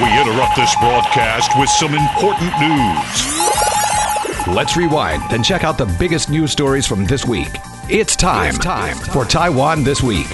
We interrupt this broadcast with some important news. Let's rewind and check out the biggest news stories from this week. It's time, it's time for Taiwan This Week.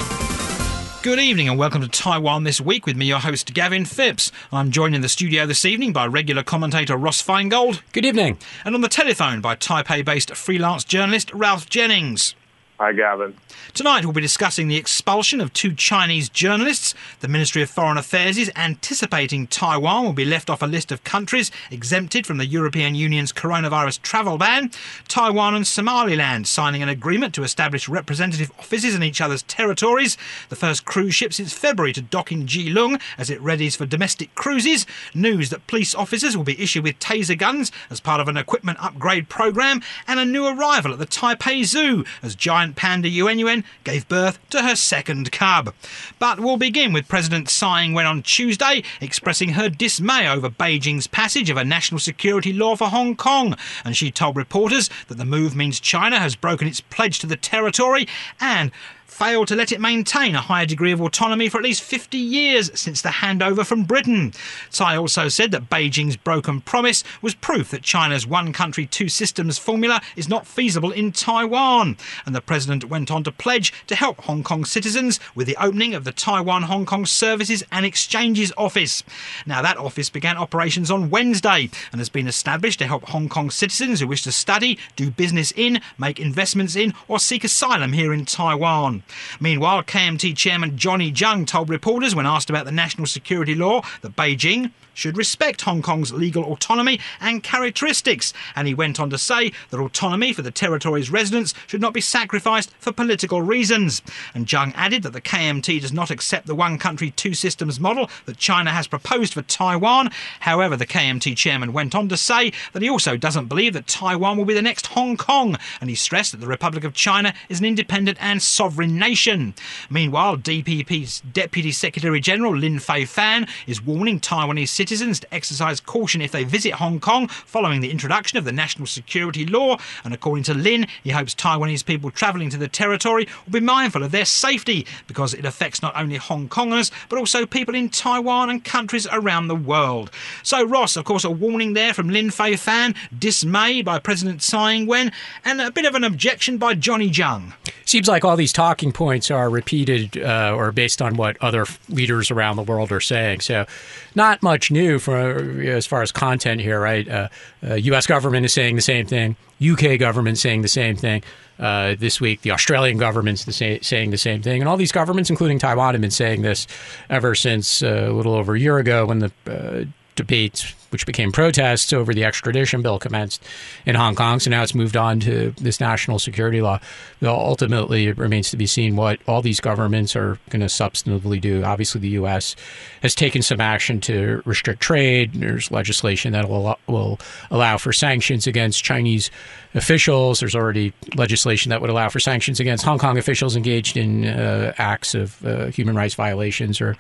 Good evening and welcome to Taiwan This Week with me, your host Gavin Phipps. I'm joined in the studio this evening by regular commentator Ross Feingold. Good evening. And on the telephone by Taipei based freelance journalist Ralph Jennings. Hi, Gavin. Tonight we'll be discussing the expulsion of two Chinese journalists. The Ministry of Foreign Affairs is anticipating Taiwan will be left off a list of countries exempted from the European Union's coronavirus travel ban. Taiwan and Somaliland signing an agreement to establish representative offices in each other's territories. The first cruise ship since February to dock in Keelung as it readies for domestic cruises. News that police officers will be issued with taser guns as part of an equipment upgrade program. And a new arrival at the Taipei Zoo as giant giant panda Yuan Yuan gave birth to her second cub. But we'll begin with President Tsai Ing-wen on Tuesday expressing her dismay over Beijing's passage of a national security law for Hong Kong, and she told reporters that the move means China has broken its pledge to the territory and failed to let it maintain a higher degree of autonomy for at least 50 years since the handover from Britain. Tsai also said that Beijing's broken promise was proof that China's one country, two systems formula is not feasible in Taiwan. And the president went on to pledge to help Hong Kong citizens with the opening of the Taiwan Hong Kong Services and Exchanges Office. Now, that office began operations on Wednesday and has been established to help Hong Kong citizens who wish to study, do business in, make investments in, or seek asylum here in Taiwan. Meanwhile, KMT chairman Johnny Chiang told reporters when asked about the national security law that Beijing should respect Hong Kong's legal autonomy and characteristics, and he went on to say that autonomy for the territory's residents should not be sacrificed for political reasons. And Chiang added that the KMT does not accept the one country, two systems model that China has proposed for Taiwan. However, the KMT chairman went on to say that he also doesn't believe that Taiwan will be the next Hong Kong, and he stressed that the Republic of China is an independent and sovereign nation. Meanwhile, DPP's Deputy Secretary General Lin Fei Fan is warning Taiwanese citizens citizens to exercise caution if they visit Hong Kong following the introduction of the national security law. And according to Lin, he hopes Taiwanese people travelling to the territory will be mindful of their safety because it affects not only Hong Kongers but also people in Taiwan and countries around the world. So, Ross, of course, a warning there from Lin Fei Fan, dismay by President Tsai Ing wen, and a bit of an objection by Johnny Chiang. Seems like all these talking points are repeated uh, or based on what other leaders around the world are saying. So, not much new for as far as content here, right? Uh, uh, U.S. government is saying the same thing. U.K. government saying the same thing. Uh, this week, the Australian government's the sa- saying the same thing, and all these governments, including Taiwan, have been saying this ever since uh, a little over a year ago when the uh, debates which became protests over the extradition bill commenced in Hong Kong. So now it's moved on to this national security law. Ultimately, it remains to be seen what all these governments are going to substantively do. Obviously, the U.S. has taken some action to restrict trade. There's legislation that will, will allow for sanctions against Chinese officials. There's already legislation that would allow for sanctions against Hong Kong officials engaged in uh, acts of uh, human rights violations or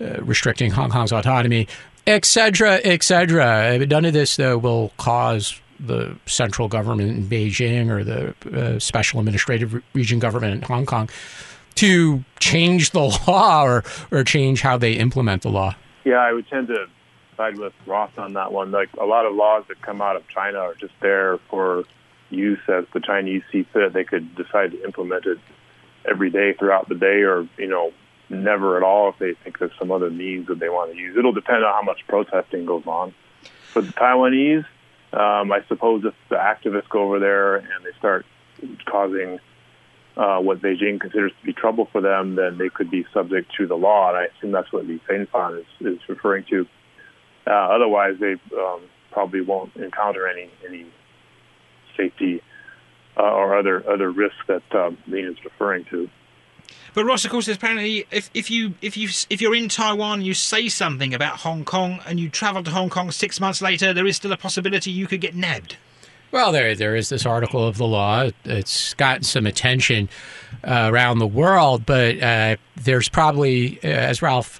uh, restricting Hong Kong's autonomy etc., etc. None of this, though, will cause the central government in Beijing or the uh, special administrative region government in Hong Kong to change the law or, or change how they implement the law. Yeah, I would tend to side with Ross on that one. Like a lot of laws that come out of China are just there for use as the Chinese see fit. They could decide to implement it every day throughout the day or, you know, never at all if they think there's some other means that they want to use. It'll depend on how much protesting goes on. For the Taiwanese, um, I suppose if the activists go over there and they start causing uh, what Beijing considers to be trouble for them, then they could be subject to the law. And I assume that's what Lin Fei Fan is, is referring to. Uh, otherwise, they um, probably won't encounter any any safety uh, or other other risks that um, is referring to. But Ross, of course, apparently if, if you if you if you're in Taiwan, you say something about Hong Kong, and you travel to Hong Kong six months later, there is still a possibility you could get nabbed. Well, there there is this article of the law. It's gotten some attention uh, around the world, but uh, there's probably, uh, as Ralph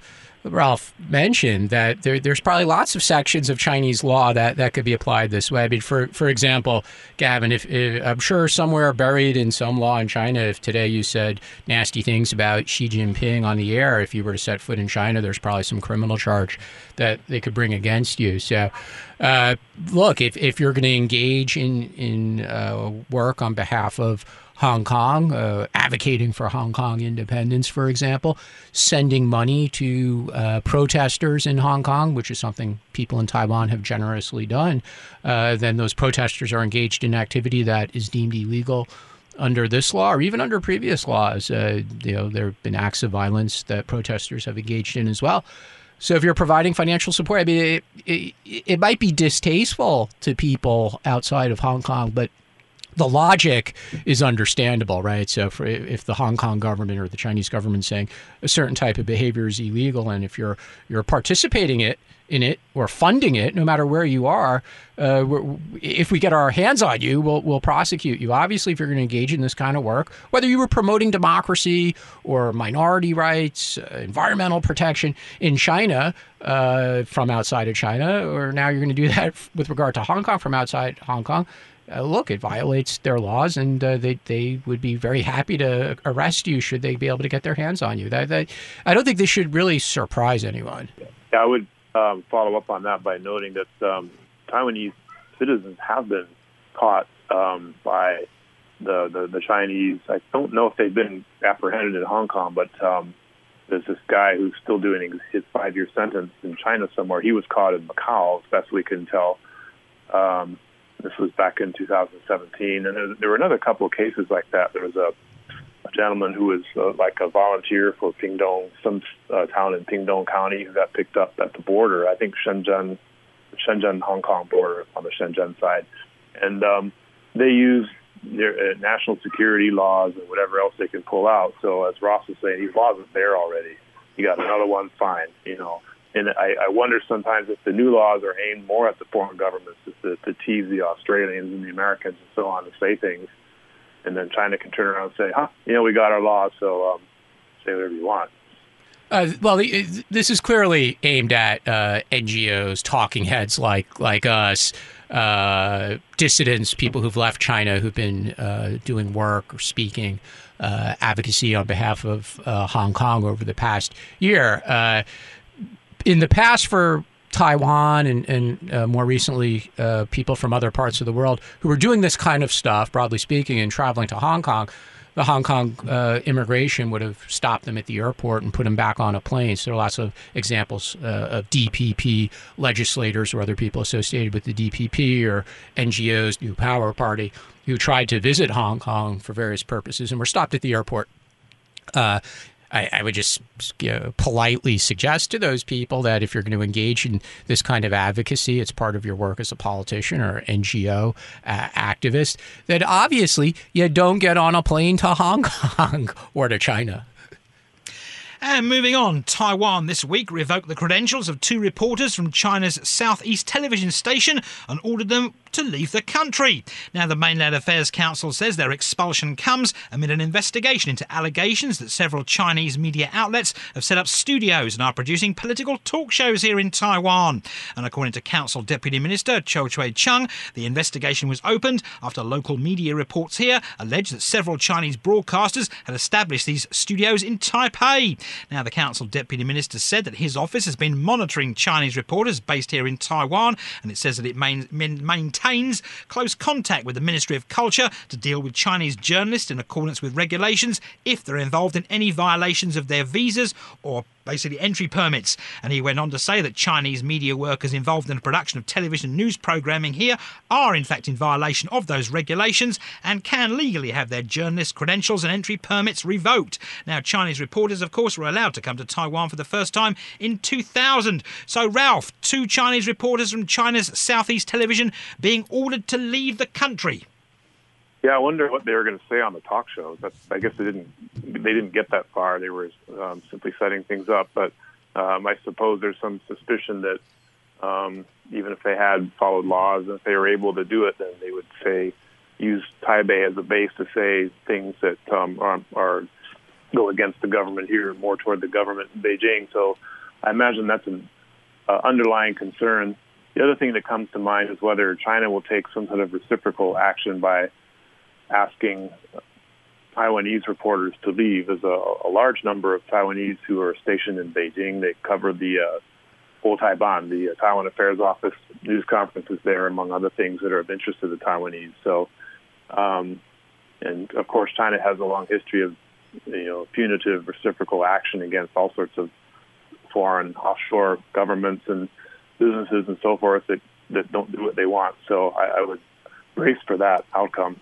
Ralph mentioned that there, there's probably lots of sections of Chinese law that, that could be applied this way. I mean, for for example, Gavin, if, if, I'm sure somewhere buried in some law in China, if today you said nasty things about Xi Jinping on the air, if you were to set foot in China, there's probably some criminal charge that they could bring against you. So, uh, look, if if you're going to engage in in uh, work on behalf of Hong Kong, uh, advocating for Hong Kong independence, for example, sending money to uh, protesters in Hong Kong, which is something people in Taiwan have generously done, uh, then those protesters are engaged in activity that is deemed illegal under this law or even under previous laws. Uh, you know, there have been acts of violence that protesters have engaged in as well. So if you're providing financial support, I mean, it, it, it might be distasteful to people outside of Hong Kong, but the logic is understandable, right? So, for, if the Hong Kong government or the Chinese government is saying a certain type of behavior is illegal, and if you're you're participating it in it or funding it, no matter where you are, uh, if we get our hands on you, we'll we'll prosecute you. Obviously, if you're going to engage in this kind of work, whether you were promoting democracy or minority rights, uh, environmental protection in China uh, from outside of China, or now you're going to do that with regard to Hong Kong from outside Hong Kong uh, look, it violates their laws, and uh, they they would be very happy to arrest you should they be able to get their hands on you. That, that I don't think this should really surprise anyone. I would um, follow up on that by noting that um, Taiwanese citizens have been caught um, by the, the, the Chinese. I don't know if they've been apprehended in Hong Kong, but um, there's this guy who's still doing his five year sentence in China somewhere. He was caught in Macau, as best we can tell. Um, this was back in 2017, and there, there were another couple of cases like that. There was a, a gentleman who was uh, like a volunteer for Pingtung, some uh, town in Pingtung County, who got picked up at the border. I think Shenzhen, Shenzhen Hong Kong border on the Shenzhen side, and um, they use their uh, national security laws and whatever else they can pull out. So as Ross was saying, these laws are there already. You got another one, fine. You know, and I, I wonder sometimes if the new laws are aimed more at the foreign governments to, to tease the Australians and the Americans and so on to say things, and then China can turn around and say, "Huh, you know, we got our laws, so um, say whatever you want." Uh, well, this is clearly aimed at uh, NGOs, talking heads like like us, uh, dissidents, people who've left China, who've been uh, doing work or speaking uh, advocacy on behalf of uh, Hong Kong over the past year in the past for Taiwan and, and uh, more recently uh, people from other parts of the world who were doing this kind of stuff, broadly speaking, and traveling to Hong Kong, the Hong Kong uh, immigration would have stopped them at the airport and put them back on a plane. So there are lots of examples uh, of DPP legislators or other people associated with the DPP or NGOs, New Power Party, who tried to visit Hong Kong for various purposes and were stopped at the airport. Uh, I, I would just you know, politely suggest to those people that if you're going to engage in this kind of advocacy, it's part of your work as a politician or NGO uh, activist, that obviously you don't get on a plane to Hong Kong or to China. And moving on, Taiwan this week revoked the credentials of two reporters from China's Southeast television station and ordered them to leave the country. Now, the Mainland Affairs Council says their expulsion comes amid an investigation into allegations that several Chinese media outlets have set up studios and are producing political talk shows here in Taiwan. And according to Council Deputy Minister Chiu Chui Cheng, the investigation was opened after local media reports here alleged that several Chinese broadcasters had established these studios in Taipei. Now, the Council Deputy Minister said that his office has been monitoring Chinese reporters based here in Taiwan, and it says that it main, maintains close contact with the Ministry of Culture to deal with Chinese journalists in accordance with regulations if they're involved in any violations of their visas or basically entry permits. And he went on to say that Chinese media workers involved in the production of television news programming here are in fact in violation of those regulations and can legally have their journalist credentials and entry permits revoked. Now, Chinese reporters, of course, were allowed to come to Taiwan for the first time in 2000. So, Ralph, two Chinese reporters from China's Southeast Television being ordered to leave the country. Yeah, I wonder what they were going to say on the talk shows. That's, I guess they didn't they didn't get that far. They were um, simply setting things up. But um, I suppose there's some suspicion that um, even if they had followed laws and if they were able to do it, then they would say use Taipei as a base to say things that um, are, are go against the government here, more toward the government in Beijing. So I imagine that's an uh, underlying concern. The other thing that comes to mind is whether China will take some sort of reciprocal action by asking Taiwanese reporters to leave. There's a, a large number of Taiwanese who are stationed in Beijing. They cover the uh, Taiwan. the uh, Taiwan Affairs Office news conferences there, among other things that are of interest to the Taiwanese. So, um, and of course, China has a long history of you know punitive reciprocal action against all sorts of foreign offshore governments and businesses and so forth that that don't do what they want. So I, I would brace for that outcome.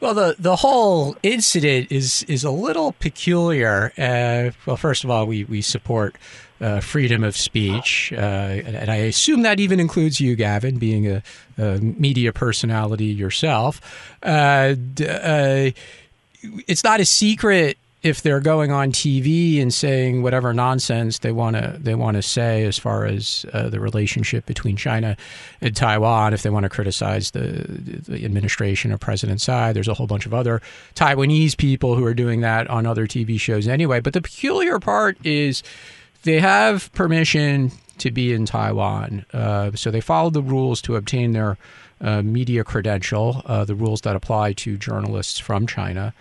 Well, the the whole incident is is a little peculiar. Uh, well, first of all, we we support uh, freedom of speech, uh, and, and, I assume that even includes you, Gavin, being a, a media personality yourself. Uh, uh, it's not a secret if they're going on TV and saying whatever nonsense they want to they want to say as far as uh, the relationship between China and Taiwan, if they want to criticize the, the administration or President Tsai, there's a whole bunch of other Taiwanese people who are doing that on other TV shows anyway. But the peculiar part is they have permission to be in Taiwan, uh, so they followed the rules to obtain their uh, media credential, uh, the rules that apply to journalists from China.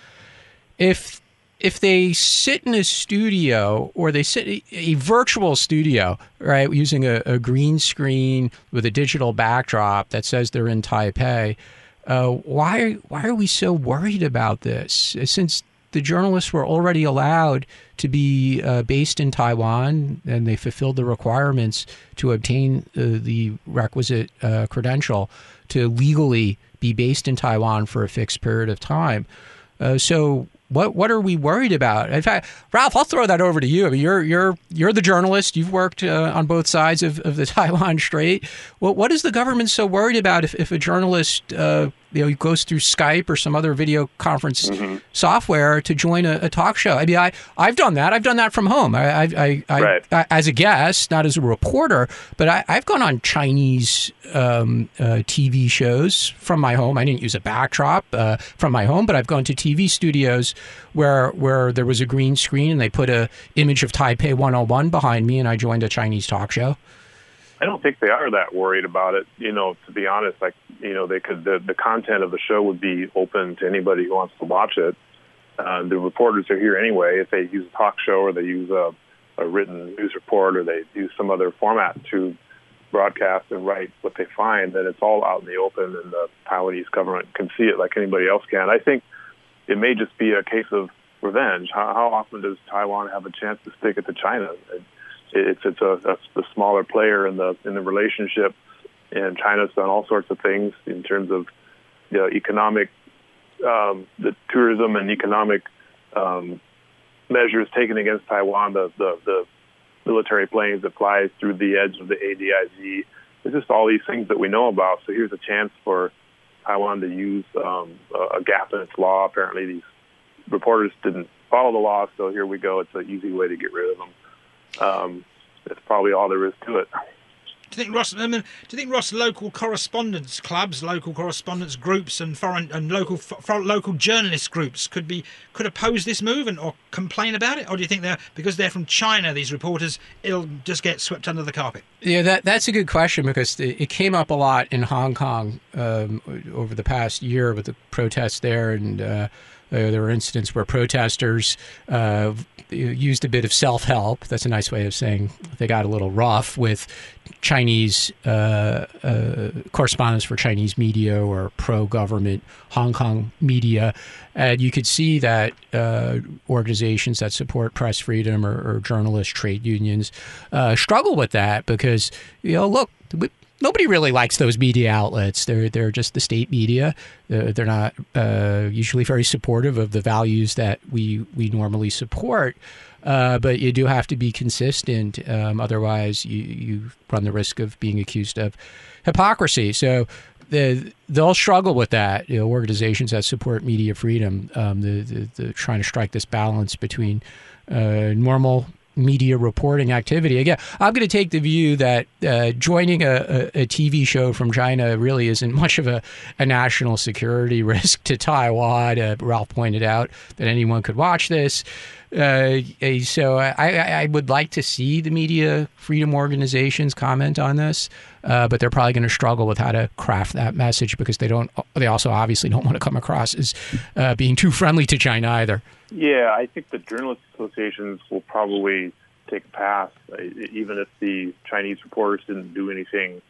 If if they sit in a studio or they sit a, virtual studio, right, using a, a, green screen with a digital backdrop that says they're in Taipei, uh, why why are we so worried about this? Since the journalists were already allowed to be uh, based in Taiwan and they fulfilled the requirements to obtain uh, the requisite uh, credential to legally be based in Taiwan for a fixed period of time. Uh, so what what are we worried about? In fact, Ralph, I'll throw that over to you. I mean, you're you're you're the journalist. You've worked uh, on both sides of, of the Taiwan Strait. What what is the government so worried about if, if a journalist uh, you know goes through Skype or some other video conference mm-hmm. software to join a, a, talk show? I mean, I I've done that. I've done that from home. I I, I, right. I as a guest, not as a reporter, but I, have gone on Chinese um, uh, TV shows from my home. I didn't use a backdrop uh, from my home, but I've gone to TV studios where where there was a green screen and they put a image of Taipei 101 behind me, and I joined a Chinese talk show. I don't think they are that worried about it. You know, to be honest, like you know, they could the, the content of the show would be open to anybody who wants to watch it. Uh, the reporters are here anyway. If they use a talk show or they use a, a written news report or they use some other format to broadcast and write what they find, then it's all out in the open, and the Taiwanese government can see it like anybody else can. I think it may just be a case of revenge. How, how often does Taiwan have a chance to stick it to China? It, it's it's a, a the smaller player in the in the relationship, and China's done all sorts of things in terms of you know, economic, um, the tourism and economic um, measures taken against Taiwan. The, the the military planes that fly through the edge of the ADIZ. It's just all these things that we know about. So here's a chance for Taiwan to use um, a gap in its law. Apparently, these reporters didn't follow the law, so here we go. It's an easy way to get rid of them. Um, that's probably all there is to it. Do you think Ross? I mean, do you think Ross local correspondence clubs, local correspondence groups, and foreign and local for, local journalist groups could be could oppose this move and or complain about it, or do you think they're because they're from China? These reporters, it'll just get swept under the carpet. Yeah, that that's a good question because it came up a lot in Hong Kong um, over the past year with the protests there and. Uh, uh, there were incidents where protesters uh, used a bit of self help. That's a nice way of saying they got a little rough with Chinese uh, uh correspondents for Chinese media or pro government Hong Kong media. And you could see that uh, organizations that support press freedom or, or trade unions uh, struggle with that because, you know, look, nobody really likes those media outlets. They're they're just the state media. They're, they're not uh, usually very supportive of the values that we we normally support. Uh, but you do have to be consistent. Um, otherwise, you, you run the risk of being accused of hypocrisy. So the, they'll struggle with that. You know, organizations that support media freedom, um, the, the, the, trying to strike this balance between uh, normal media reporting activity. Again, I'm going to take the view that uh, joining a, a, a, TV show from China really isn't much of a, a national security risk to Taiwan. Uh, Ralph pointed out that anyone could watch this. Uh, so I, I, would like to see the media freedom organizations comment on this, uh, but they're probably going to struggle with how to craft that message because they don't. They also obviously don't want to come across as uh, being too friendly to China either. Yeah, I think the journalist associations will probably take a pass, uh, even if the Chinese reporters didn't do anything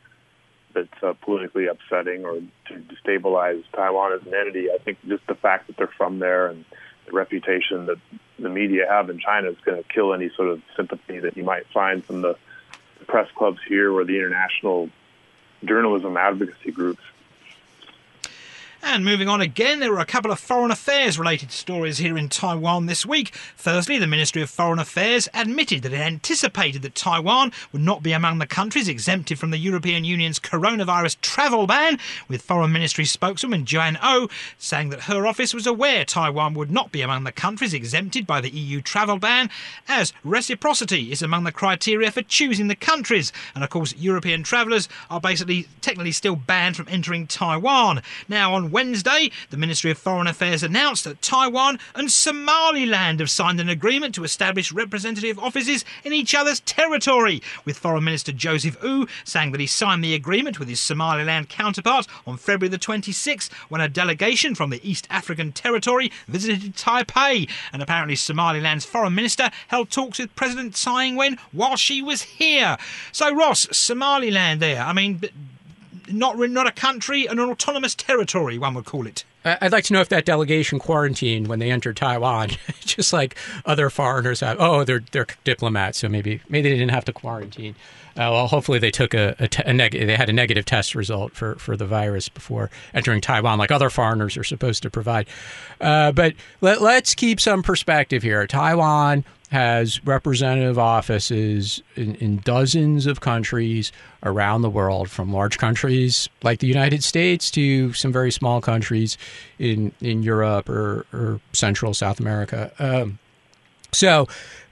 that's uh, politically upsetting or to destabilize Taiwan as an entity. I think just the fact that they're from there and the reputation that the media have in China is going to kill any sort of sympathy that you might find from the press clubs here or the international journalism advocacy groups. And moving on again, there were a couple of foreign affairs related stories here in Taiwan this week. Firstly, the Ministry of Foreign Affairs admitted that it anticipated that Taiwan would not be among the countries exempted from the European Union's coronavirus travel ban, with Foreign Ministry spokeswoman Joanne Ou oh saying that her office was aware Taiwan would not be among the countries exempted by the EU travel ban, as reciprocity is among the criteria for choosing the countries. And of course, European travellers are basically technically still banned from entering Taiwan. Now, on Wednesday, the Ministry of Foreign Affairs announced that Taiwan and Somaliland have signed an agreement to establish representative offices in each other's territory, with Foreign Minister Joseph Wu saying that he signed the agreement with his Somaliland counterpart on February the 26th when a delegation from the East African Territory visited Taipei. And apparently, Somaliland's Foreign Minister held talks with President Tsai Ing wen while she was here. So, Ross, Somaliland there, I mean, not not a country, an autonomous territory, one would call it. I'd like to know if that delegation quarantined when they entered Taiwan, just like other foreigners have. Oh, they're they're diplomats, so maybe maybe they didn't have to quarantine. Uh, well, hopefully they took a, a, te- a neg- they had a negative test result for, for the virus before entering Taiwan, like other foreigners are supposed to provide. Uh, but let, let's keep some perspective here. Taiwan has representative offices in, in, dozens of countries around the world, from large countries like the United States to some very small countries in in Europe or, or Central South America. Um, so,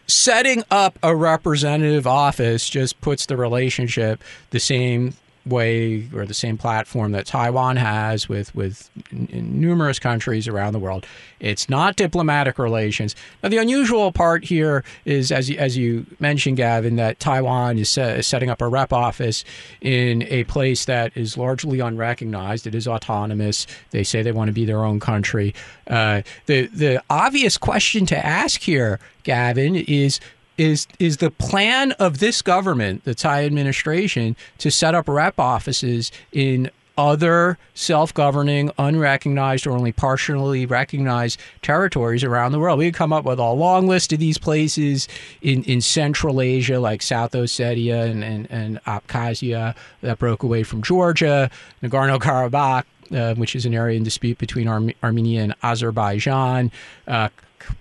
setting up a representative office just puts the relationship the same way or the same platform that Taiwan has with with numerous countries around the world. It's not diplomatic relations. Now, the unusual part here is, as as you mentioned, Gavin, that Taiwan is, uh, setting up a rep office in a place that is largely unrecognized. It is autonomous. They say they want to be their own country. Uh, the the obvious question to ask here, Gavin, is is is the plan of this government, the Tsai administration, to set up rep offices in other self-governing, unrecognized or only partially recognized territories around the world. We could come up with a long list of these places in, in Central Asia, like South Ossetia and, and, and Abkhazia that broke away from Georgia, Nagorno-Karabakh, uh, which is an area in dispute between Ar- Armenia and Azerbaijan, uh,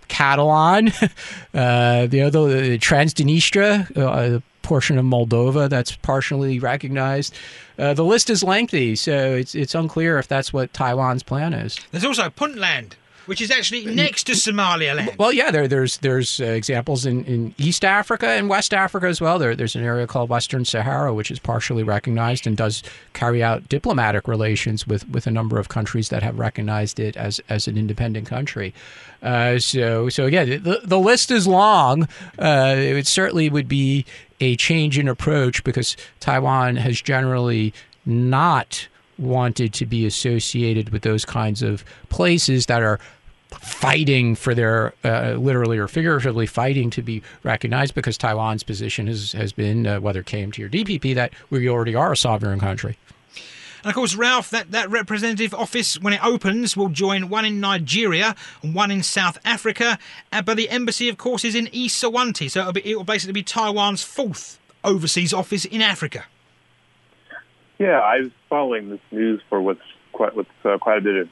Catalan, uh, the other the Transnistria, uh, a portion of Moldova that's partially recognized. Uh, the list is lengthy, so it's it's unclear if that's what Taiwan's plan is. There's also Puntland which is actually next to Somaliland. Well, yeah, there, there's there's uh, examples in, in East Africa and West Africa as well. There, there's an area called Western Sahara, which is partially recognized and does carry out diplomatic relations with, with a number of countries that have recognized it as as an independent country. Uh, so so again, the, the list is long. Uh, it certainly would be a change in approach because Taiwan has generally not wanted to be associated with those kinds of places that are fighting for their uh, literally or figuratively fighting to be recognized because Taiwan's position has has been uh, whether KMT or DPP that we already are a sovereign country. And of course, Ralph, that, that representative office, when it opens, will join one in Nigeria and one in South Africa. Uh, but the embassy, of course, is in Eswatini. So it'll basically be Taiwan's fourth overseas office in Africa. Yeah, I was following this news for what's quite with uh, quite a bit of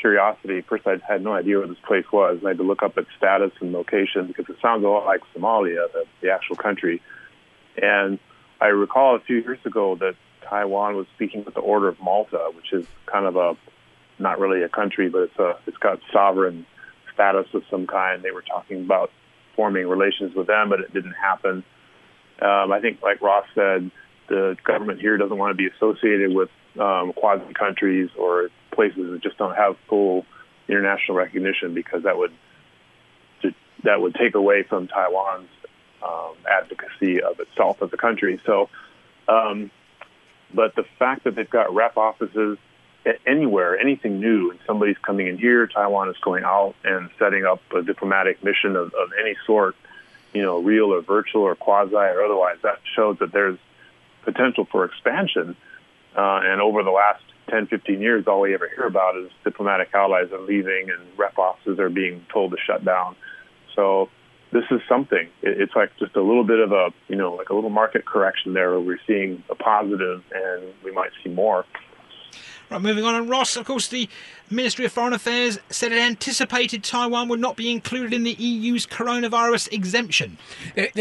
curiosity. First, I had no idea where this place was. I had to look up its status and location because it sounds a lot like Somalia, the, the actual country. And I recall a few years ago that Taiwan was speaking with the Order of Malta, which is kind of a not really a country, but it's a it's got sovereign status of some kind. They were talking about forming relations with them, but it didn't happen. Um, I think, like Ross said, the government here doesn't want to be associated with um, quasi countries or places that just don't have full international recognition because that would that would take away from Taiwan's um, advocacy of itself as a country. So, um, but the fact that they've got rep offices anywhere, anything new, and somebody's coming in here, Taiwan is going out and setting up a diplomatic mission of, of any sort, you know, real or virtual or quasi or otherwise, that shows that there's potential for expansion. Uh, and over the last 10, 15 years, all we ever hear about is diplomatic allies are leaving and rep offices are being told to shut down. So this is something. It's like just a little bit of a, you know, like a little market correction there where we're seeing a positive and we might see more. Right, moving on. And Ross, of course, the Ministry of Foreign Affairs said it anticipated Taiwan would not be included in the EU's coronavirus exemption.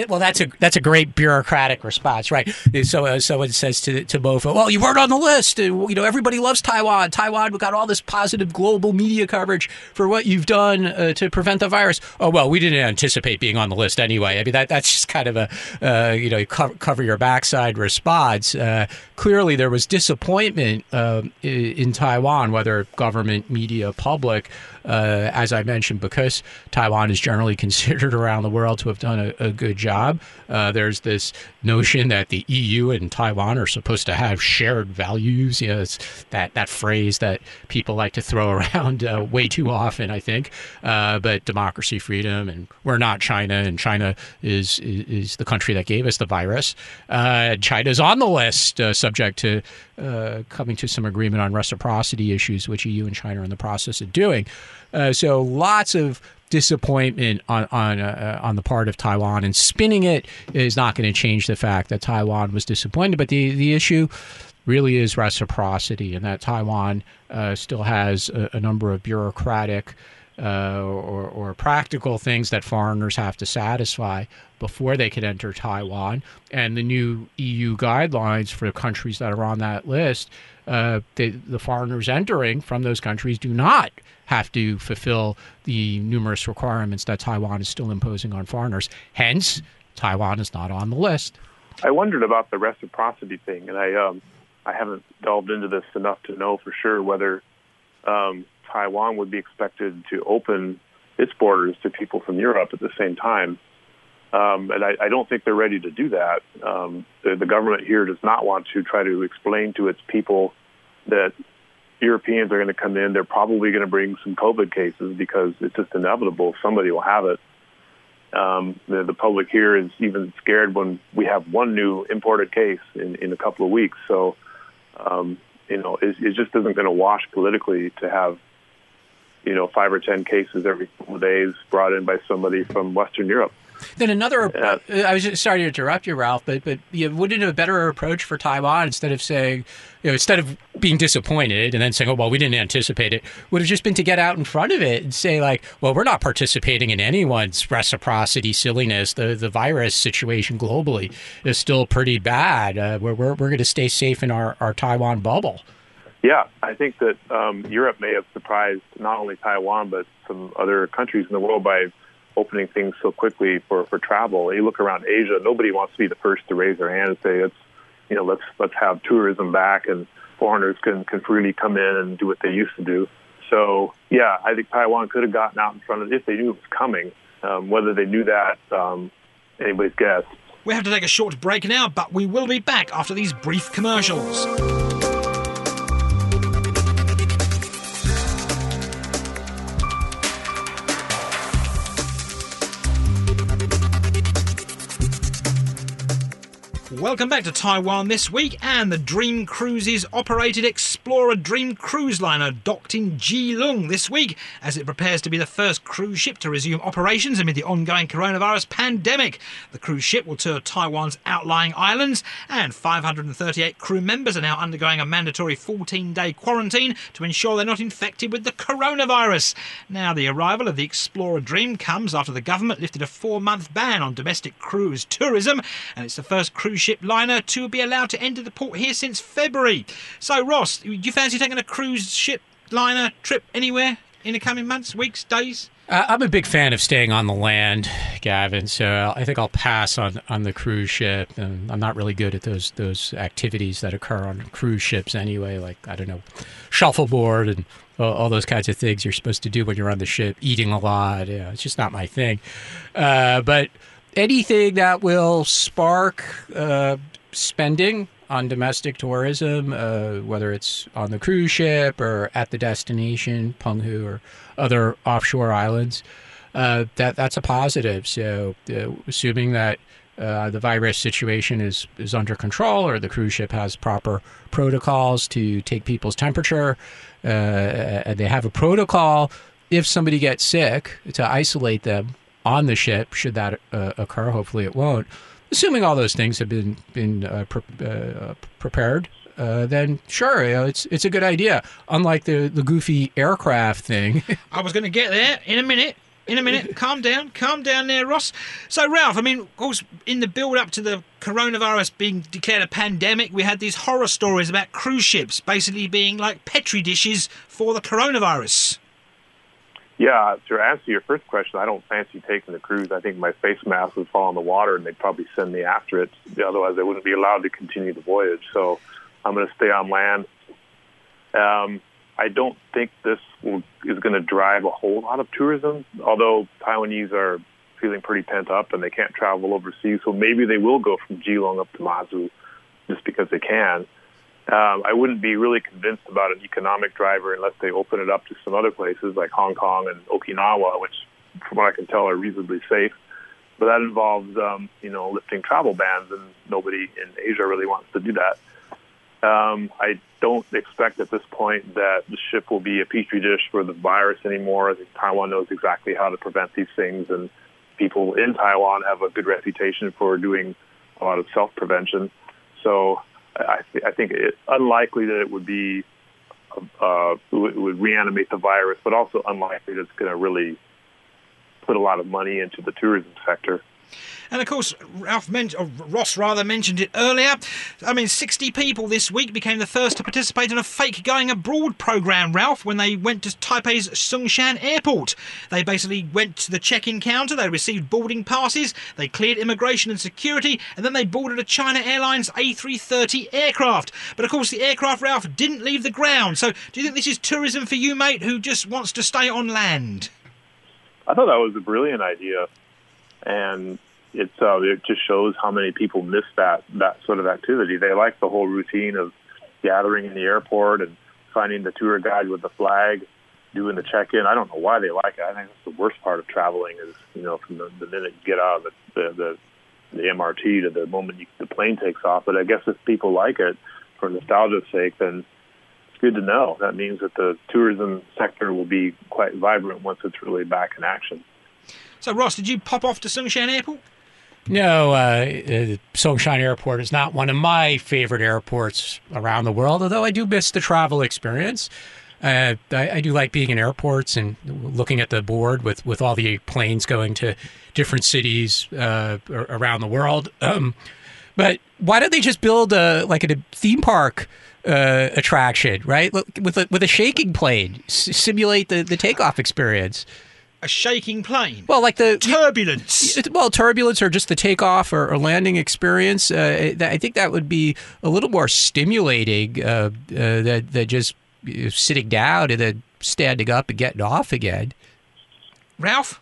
Well, that's a that's a great bureaucratic response, right? So uh, someone says to to MOFA, "Well, you weren't on the list. Uh, you know, everybody loves Taiwan. Taiwan we got all this positive global media coverage for what you've done uh, to prevent the virus. Oh well, we didn't anticipate being on the list anyway. I mean, that that's just kind of a uh, you know cover, cover, your backside response. Uh, clearly, there was disappointment um, in Taiwan, whether government, media, public, uh, as I mentioned, because Taiwan is generally considered around the world to have done a, a good job. Uh, there's this notion that the EU and Taiwan are supposed to have shared values. You know, it's that that phrase that people like to throw around uh, way too often, I think. Uh, but democracy, freedom, and we're not China, and China is is, is the country that gave us the virus. Uh, China's on the list, uh, subject to uh, coming to some agreement on reciprocity issues, which EU and China are in the process of doing. Uh, so lots of disappointment on on uh, on the part of Taiwan, and spinning it is not going to change the fact that Taiwan was disappointed. But the the issue really is reciprocity, and that Taiwan uh, still has a, a, number of bureaucratic. Uh, or, or, practical things that foreigners have to satisfy before they can enter Taiwan. And the new EU guidelines for countries that are on that list, uh, the foreigners entering from those countries do not have to fulfill the numerous requirements that Taiwan is still imposing on foreigners. Hence, Taiwan is not on the list. I wondered about the reciprocity thing, and I um, I haven't delved into this enough to know for sure whether um, Taiwan would be expected to open its borders to people from Europe at the same time. Um, and I, I, don't think they're ready to do that. Um, the, the, government here does not want to try to explain to its people that Europeans are going to come in. They're probably going to bring some COVID cases because it's just inevitable. Somebody will have it. Um, the, the, public here is even scared when we have one new imported case in, in a couple of weeks. So, um, you know, it, it just isn't going to wash politically to have, you know, five or ten cases every couple of days brought in by somebody from Western Europe. Then another, yeah. Uh, I was just, sorry to interrupt you, Ralph, but but you know, wouldn't a better approach for Taiwan instead of saying, you know, instead of being disappointed and then saying, oh well, we didn't anticipate it, would have just been to get out in front of it and say like, well, we're not participating in anyone's reciprocity silliness. The the virus situation globally is still pretty bad. Uh, we're we're, we're going to stay safe in our our Taiwan bubble. Yeah, I think that um, Europe may have surprised not only Taiwan but some other countries in the world by opening things so quickly for, for travel. You look around Asia, nobody wants to be the first to raise their hand and say, "Let's, you know, let's let's have tourism back and foreigners can can freely come in and do what they used to do." So yeah, I think Taiwan could have gotten out in front of if they knew it was coming. Um, whether they knew that, um, anybody's guess. We have to take a short break now, but we will be back after these brief commercials. Welcome back to Taiwan this week, and the Dream Cruises operated Explorer Dream cruise liner docked in Keelung this week as it prepares to be the first cruise ship to resume operations amid the ongoing coronavirus pandemic. The cruise ship will tour Taiwan's outlying islands, and 538 crew members are now undergoing a mandatory 14 day quarantine to ensure they're not infected with the coronavirus. Now, the arrival of the Explorer Dream comes after the government lifted a four month ban on domestic cruise tourism, and it's the first cruise ship ship liner to be allowed to enter the port here since February. So, Ross, do you fancy taking a cruise ship liner trip anywhere in the coming months, weeks, days? I'm a big fan of staying on the land, Gavin. So I think I'll pass on, on the cruise ship. And I'm not really good at those those activities that occur on cruise ships anyway. Like I don't know, shuffleboard and all, all those kinds of things you're supposed to do when you're on the ship. Eating a lot, yeah, it's just not my thing. Uh, but anything that will spark uh, spending on domestic tourism, uh, whether it's on the cruise ship or at the destination, Penghu or other offshore islands, uh, that that's a positive. So, uh, assuming that uh, the virus situation is is under control, or the cruise ship has proper protocols to take people's temperature, uh, and they have a protocol if somebody gets sick to isolate them on the ship, should that uh, occur. Hopefully, it won't assuming all those things have been been uh, pre- uh, prepared, uh, then sure, you know, it's it's a good idea. Unlike the the goofy aircraft thing. I was going to get there in a minute. In a minute, calm down, calm down there, Ross. So, Ralph, I mean, of course, in the build up to the coronavirus being declared a pandemic, we had these horror stories about cruise ships basically being like petri dishes for the coronavirus. Yeah, to answer your first question, I don't fancy taking the cruise. I think my face mask would fall in the water, and they'd probably send me after it. Otherwise, I wouldn't be allowed to continue the voyage. So, I'm going to stay on land. Um, I don't think this will, is going to drive a whole lot of tourism. Although Taiwanese are feeling pretty pent up and they can't travel overseas, so maybe they will go from Keelung up to Matsu just because they can. Um, I wouldn't be really convinced about an economic driver unless they open it up to some other places like Hong Kong and Okinawa, which, from what I can tell, are reasonably safe. But that involves, um, you know, lifting travel bans, and nobody in Asia really wants to do that. Um, I don't expect at this point that the ship will be a petri dish for the virus anymore. I think Taiwan knows exactly how to prevent these things, and people in Taiwan have a good reputation for doing a lot of self prevention. So I, th- I think it's unlikely that it would be uh, it would reanimate the virus, but also unlikely that it's going to really put a lot of money into the tourism sector. And of course, Ralph men- Ross rather mentioned it earlier. I mean, 60 people this week became the first to participate in a fake going abroad program, Ralph, when they went to Taipei's Songshan Airport. They basically went to the check in counter, they received boarding passes, they cleared immigration and security, and then they boarded a China Airlines A330 aircraft. But of course, the aircraft, Ralph, didn't leave the ground. So do you think this is tourism for you, mate, who just wants to stay on land? I thought that was a brilliant idea and it's uh, it just shows how many people miss that that sort of activity. They like the whole routine of gathering in the airport and finding the tour guide with the flag, doing the check-in. I don't know why they like it. I think that's the worst part of traveling is you know from the, the minute you get out of the the, the, the MRT to the moment you, the plane takes off. But I guess if people like it for nostalgia's sake, then it's good to know. That means that the tourism sector will be quite vibrant once it's really back in action. So, Ross, did you pop off to Songshan Airport? No, uh, uh, Songshan Airport is not one of my favorite airports around the world, although I do miss the travel experience. Uh, I, I, do like being in airports and looking at the board with, with all the planes going to different cities uh, around the world. Um, but why don't they just build a like a theme park uh, attraction, right? With a, with a shaking plane, S- simulate the, the takeoff experience a shaking plane. Well, like the turbulence. Well, turbulence or just the takeoff or, or landing experience. Uh, I think that would be a little more stimulating uh, uh, than, than just sitting down and then standing up and getting off again. Ralph.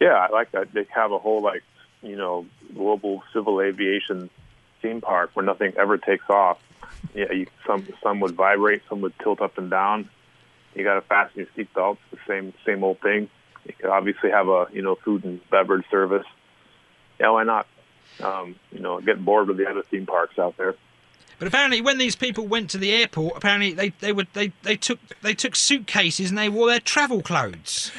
Yeah, I like that. They have a whole like you know global civil aviation theme park where nothing ever takes off. Yeah, you, some some would vibrate, some would tilt up and down you got to fasten your seatbelts. The same same old thing. You could obviously have a you know food and beverage service. Yeah, why not? Um, you know, getting bored with the other theme parks out there. But apparently, when these people went to the airport, apparently they, they would they, they took they took suitcases and they wore their travel clothes.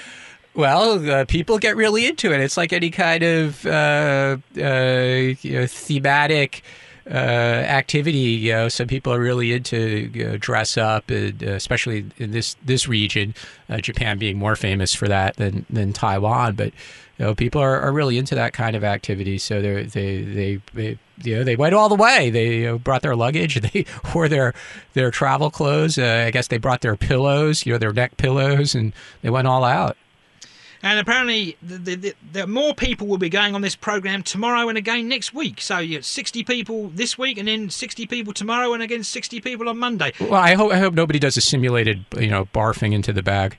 Well, uh, people get really into it. It's like any kind of uh, uh, you know, thematic uh, activity. You know, some people are really into you know, dress up, uh, especially in this this region. Uh, Japan being more famous for that than than Taiwan, but you know, people are, are really into that kind of activity. So they they they, they you know they went all the way. They you know, brought their luggage. They wore their their travel clothes. Uh, I guess they brought their pillows, you know, their neck pillows, and they went all out. And apparently, the, the, the, more people will be going on this program tomorrow and again next week. So you have 60 people this week, and then 60 people tomorrow, and again 60 people on Monday. Well, I hope I hope nobody does a simulated, you know, barfing into the bag.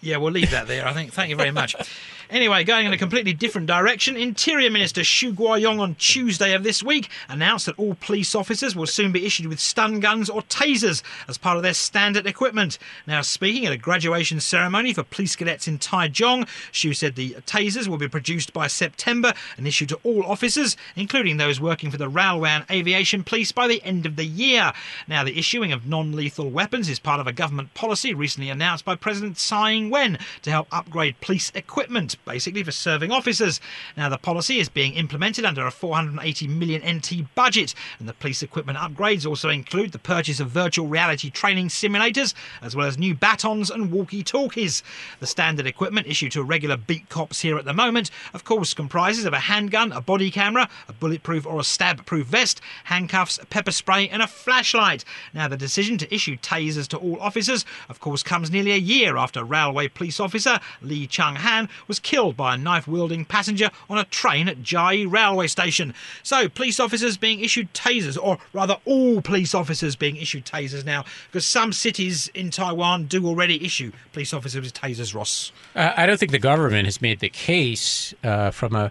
Yeah, we'll leave that there. I think. Thank you very much. Anyway, going in a completely different direction, Interior Minister Xu Guoyong on Tuesday of this week announced that all police officers will soon be issued with stun guns or tasers as part of their standard equipment. Now, speaking at a graduation ceremony for police cadets in Taichung, Xu said the tasers will be produced by September and issued to all officers, including those working for the railway and aviation police, by the end of the year. Now, the issuing of non lethal weapons is part of a government policy recently announced by President Tsai Ing wen to help upgrade police equipment basically for serving officers. Now, the policy is being implemented under a 480 million NT budget, and the police equipment upgrades also include the purchase of virtual reality training simulators, as well as new batons and walkie talkies. The standard equipment issued to regular beat cops here at the moment, of course, comprises of a handgun, a body camera, a bulletproof or a stab proof vest, handcuffs, pepper spray, and a flashlight. Now, the decision to issue tasers to all officers, of course, comes nearly a year after railway police officer Lee Chung Han was killed by a knife wielding passenger on a train at Chiayi railway station. So, police officers being issued tasers, or rather, all police officers being issued tasers now, because some cities in Taiwan do already issue police officers with tasers, Ross. Uh, I don't think the government has made the case uh, from a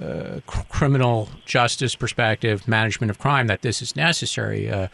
uh, criminal justice perspective, management of crime, that this is necessary. Uh,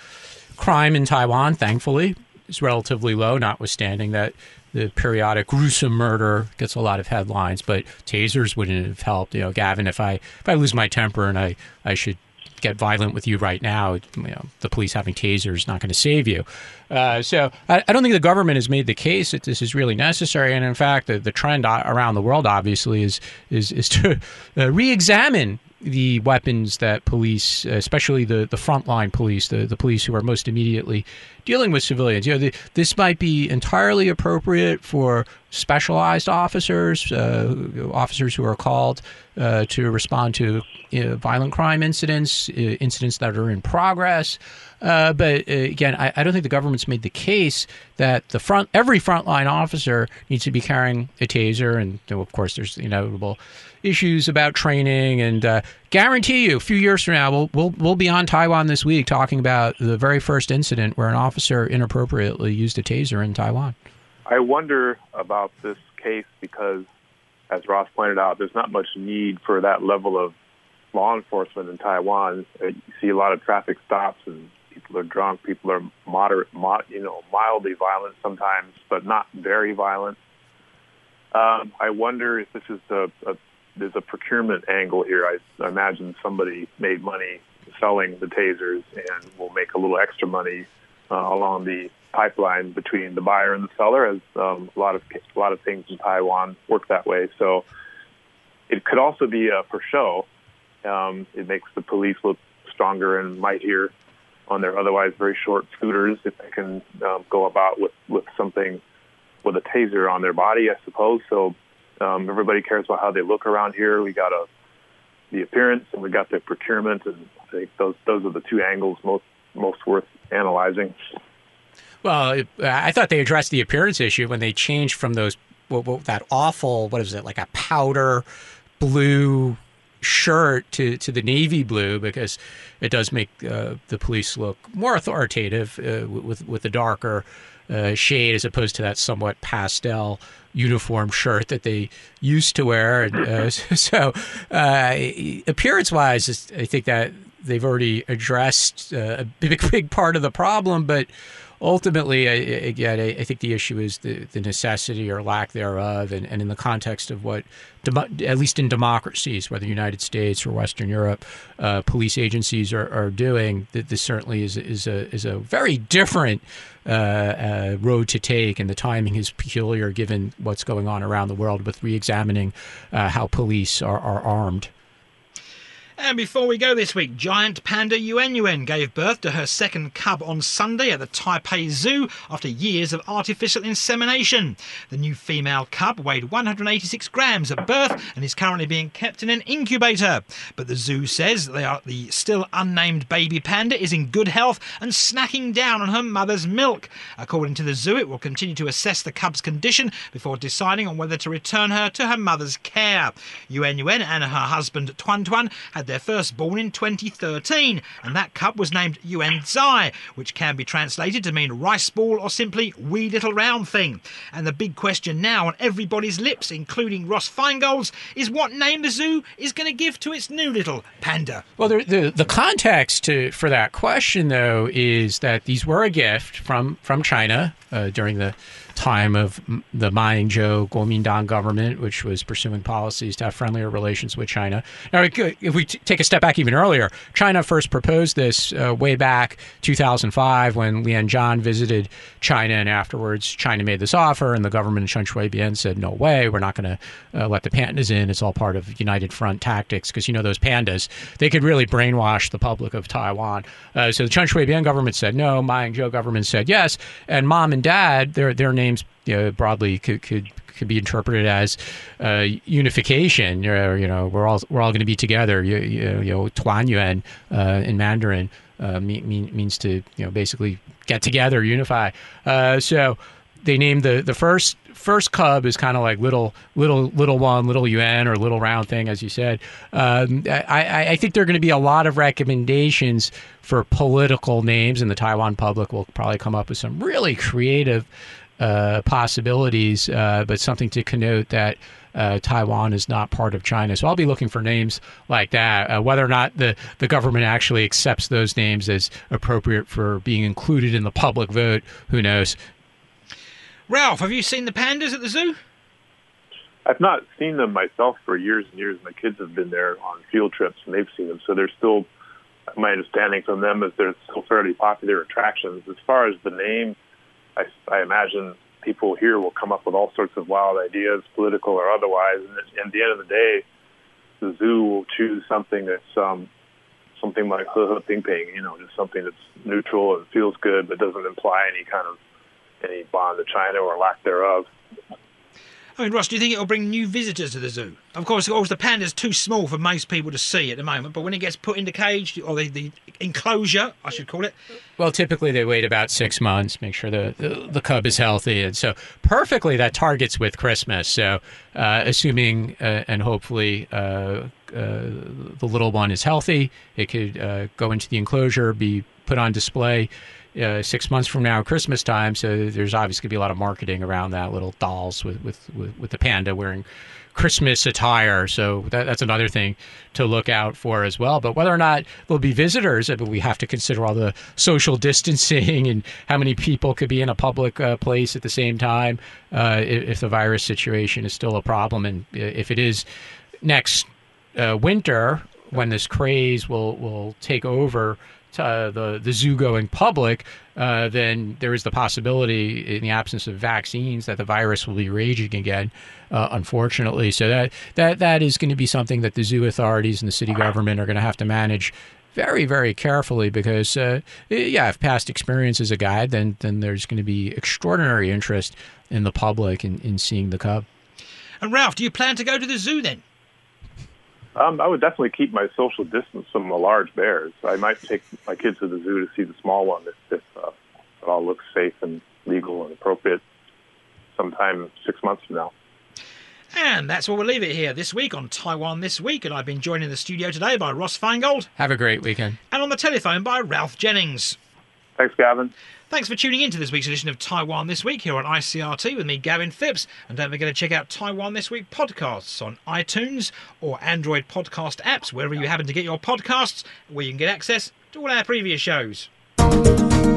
crime in Taiwan, thankfully, is relatively low, notwithstanding that the periodic gruesome murder gets a lot of headlines, but tasers wouldn't have helped. You know, Gavin, if I if I lose my temper and I I should get violent with you right now, you know, the police having tasers not going to save you. Uh, so I, I, don't think the government has made the case that this is really necessary. And in fact, the, the trend around the world obviously is is is to uh, re-examine the weapons that police, especially the, the frontline police, the, the police who are most immediately dealing with civilians, you know, the, this might be entirely appropriate for specialized officers, uh, officers who are called uh, to respond to you know, violent crime incidents, uh, incidents that are in progress. Uh, but uh, again, I, I, don't think the government's made the case that the front every frontline officer needs to be carrying a taser, and you know, of course, there's inevitable issues about training. And uh, guarantee you, a few years from now, we'll, we'll we'll be on Taiwan this week talking about the very first incident where an officer inappropriately used a taser in Taiwan. I wonder about this case because, as Ross pointed out, there's not much need for that level of law enforcement in Taiwan. You see a lot of traffic stops and people are drunk. People are moderate, mod, you know, mildly violent sometimes, but not very violent. Um, I wonder if this is a, a there's a procurement angle here. I, I imagine somebody made money selling the tasers and will make a little extra money uh, along the pipeline between the buyer and the seller, as um, a lot of a lot of things in Taiwan work that way. So it could also be uh, for show. Um, it makes the police look stronger and mightier on their otherwise very short scooters if they can um, go about with, with something with a taser on their body, I suppose. So um, everybody cares about how they look around here. We got a the appearance and we got the procurement, and I think those those are the two angles most most worth analyzing. Well, I thought they addressed the appearance issue when they changed from those what, what, that awful what is it like a powder blue shirt to, to the navy blue because it does make uh, the police look more authoritative uh, with with the darker uh, shade as opposed to that somewhat pastel uniform shirt that they used to wear. And uh, so, uh, appearance wise, I think that they've already addressed uh, a big big part of the problem, but ultimately, I, again, I, I, think the issue is the, the necessity or lack thereof, and, and in the context of what, at least in democracies, whether the United States or Western Europe, uh, police agencies are, are doing, that this certainly is is a is a very different uh, uh, road to take, and the timing is peculiar given what's going on around the world with re-examining uh, how police are, are armed. And before we go this week, giant panda Yuan Yuan gave birth to her second cub on Sunday at the Taipei Zoo after years of artificial insemination. The new female cub weighed 186 grams at birth and is currently being kept in an incubator. But the zoo says they are the still unnamed baby panda is in good health and snacking down on her mother's milk. According to the zoo, it will continue to assess the cub's condition before deciding on whether to return her to her mother's care. Yuan Yuan and her husband Tuan Tuan had their first born in 2013, and that cub was named Zai, which can be translated to mean rice ball or simply wee little round thing. And the big question now on everybody's lips, including Ross Feingold's, is what name the zoo is going to give to its new little panda. Well, the the, the context to, for that question, though, is that these were a gift from from China uh, during the time of the Ma Ying-jeou Kuomintang government, which was pursuing policies to have friendlier relations with China. Now, if we t- take a step back even earlier, China first proposed this uh, way back 2005 when Lien Chan visited China, and afterwards China made this offer, and the government in Chen Shui-bian said, "No way, we're not going to uh, let the pandas in. It's all part of United Front tactics." Because you know those pandas, they could really brainwash the public of Taiwan. Uh, so the Chen Shui-bian government said no, Ma Ying-jeou government said yes, and mom and dad, their their name names you know, broadly could, could could be interpreted as uh, unification. Or, you know, we're all we're all going to be together. You, you, you know, Tuan Yuan uh, in Mandarin uh, mean, mean, means to you know basically get together, unify. Uh, so they named the the first first cub is kind of like little little little one, little Yuan or little round thing, as you said. Um, I, I think there are going to be a lot of recommendations for political names, and the Taiwan public will probably come up with some really creative uh, possibilities, uh, but something to connote that uh, Taiwan is not part of China. So I'll be looking for names like that. Uh, whether or not the, the government actually accepts those names as appropriate for being included in the public vote, who knows? Ralph, have you seen the pandas at the zoo? I've not seen them myself for years and years. My kids have been there on field trips and they've seen them. So they're still, my understanding from them is they're still fairly popular attractions. As far as the name, I, I imagine people here will come up with all sorts of wild ideas, political or otherwise. And at the end of the day, the zoo will choose something that's um, something like he ping ping, you know, just something that's neutral and feels good, but doesn't imply any kind of any bond to China or lack thereof. I mean, Ross, do you think it'll bring new visitors to the zoo? Of course, of course, the panda's too small for most people to see at the moment, but when it gets put in the cage or the, the enclosure, I should call it. Well, typically they wait about six months, make sure the, the, the cub is healthy, and so perfectly that targets with Christmas. So, uh, assuming uh, and hopefully uh, uh the little one is healthy, it could uh, go into the enclosure, be put on display uh, six months from now, Christmas time. So there's obviously going to be a lot of marketing around that. Little dolls with with with, with the panda wearing Christmas attire. So that, that's another thing to look out for as well. But whether or not there'll be visitors, we have to consider all the social distancing and how many people could be in a public uh, place at the same time uh, if, if, the virus situation is still a problem. And if it is next uh, winter, when this craze will will take over uh, the the zoo going public, uh, then there is the possibility, in the absence of vaccines, that the virus will be raging again. Uh, unfortunately, so that that that is going to be something that the zoo authorities and the city government are going to have to manage very very carefully because uh, yeah, if past experience is a guide, then then there's going to be extraordinary interest in the public in, in seeing the cub. And Ralph, do you plan to go to the zoo then? Um, I would definitely keep my social distance from the large bears. I might take my kids to the zoo to see the small one if, if uh, it all looks safe and legal and appropriate sometime six months from now. And that's where we'll leave it here this week on Taiwan This Week. And I've been joined in the studio today by Ross Feingold. Have a great weekend. And on the telephone by Ralph Jennings. Thanks, Gavin. Thanks for tuning in to this week's edition of Taiwan This Week here on ICRT with me, Gavin Phipps. And don't forget to check out Taiwan This Week podcasts on iTunes or Android podcast apps, wherever you happen to get your podcasts, where you can get access to all our previous shows.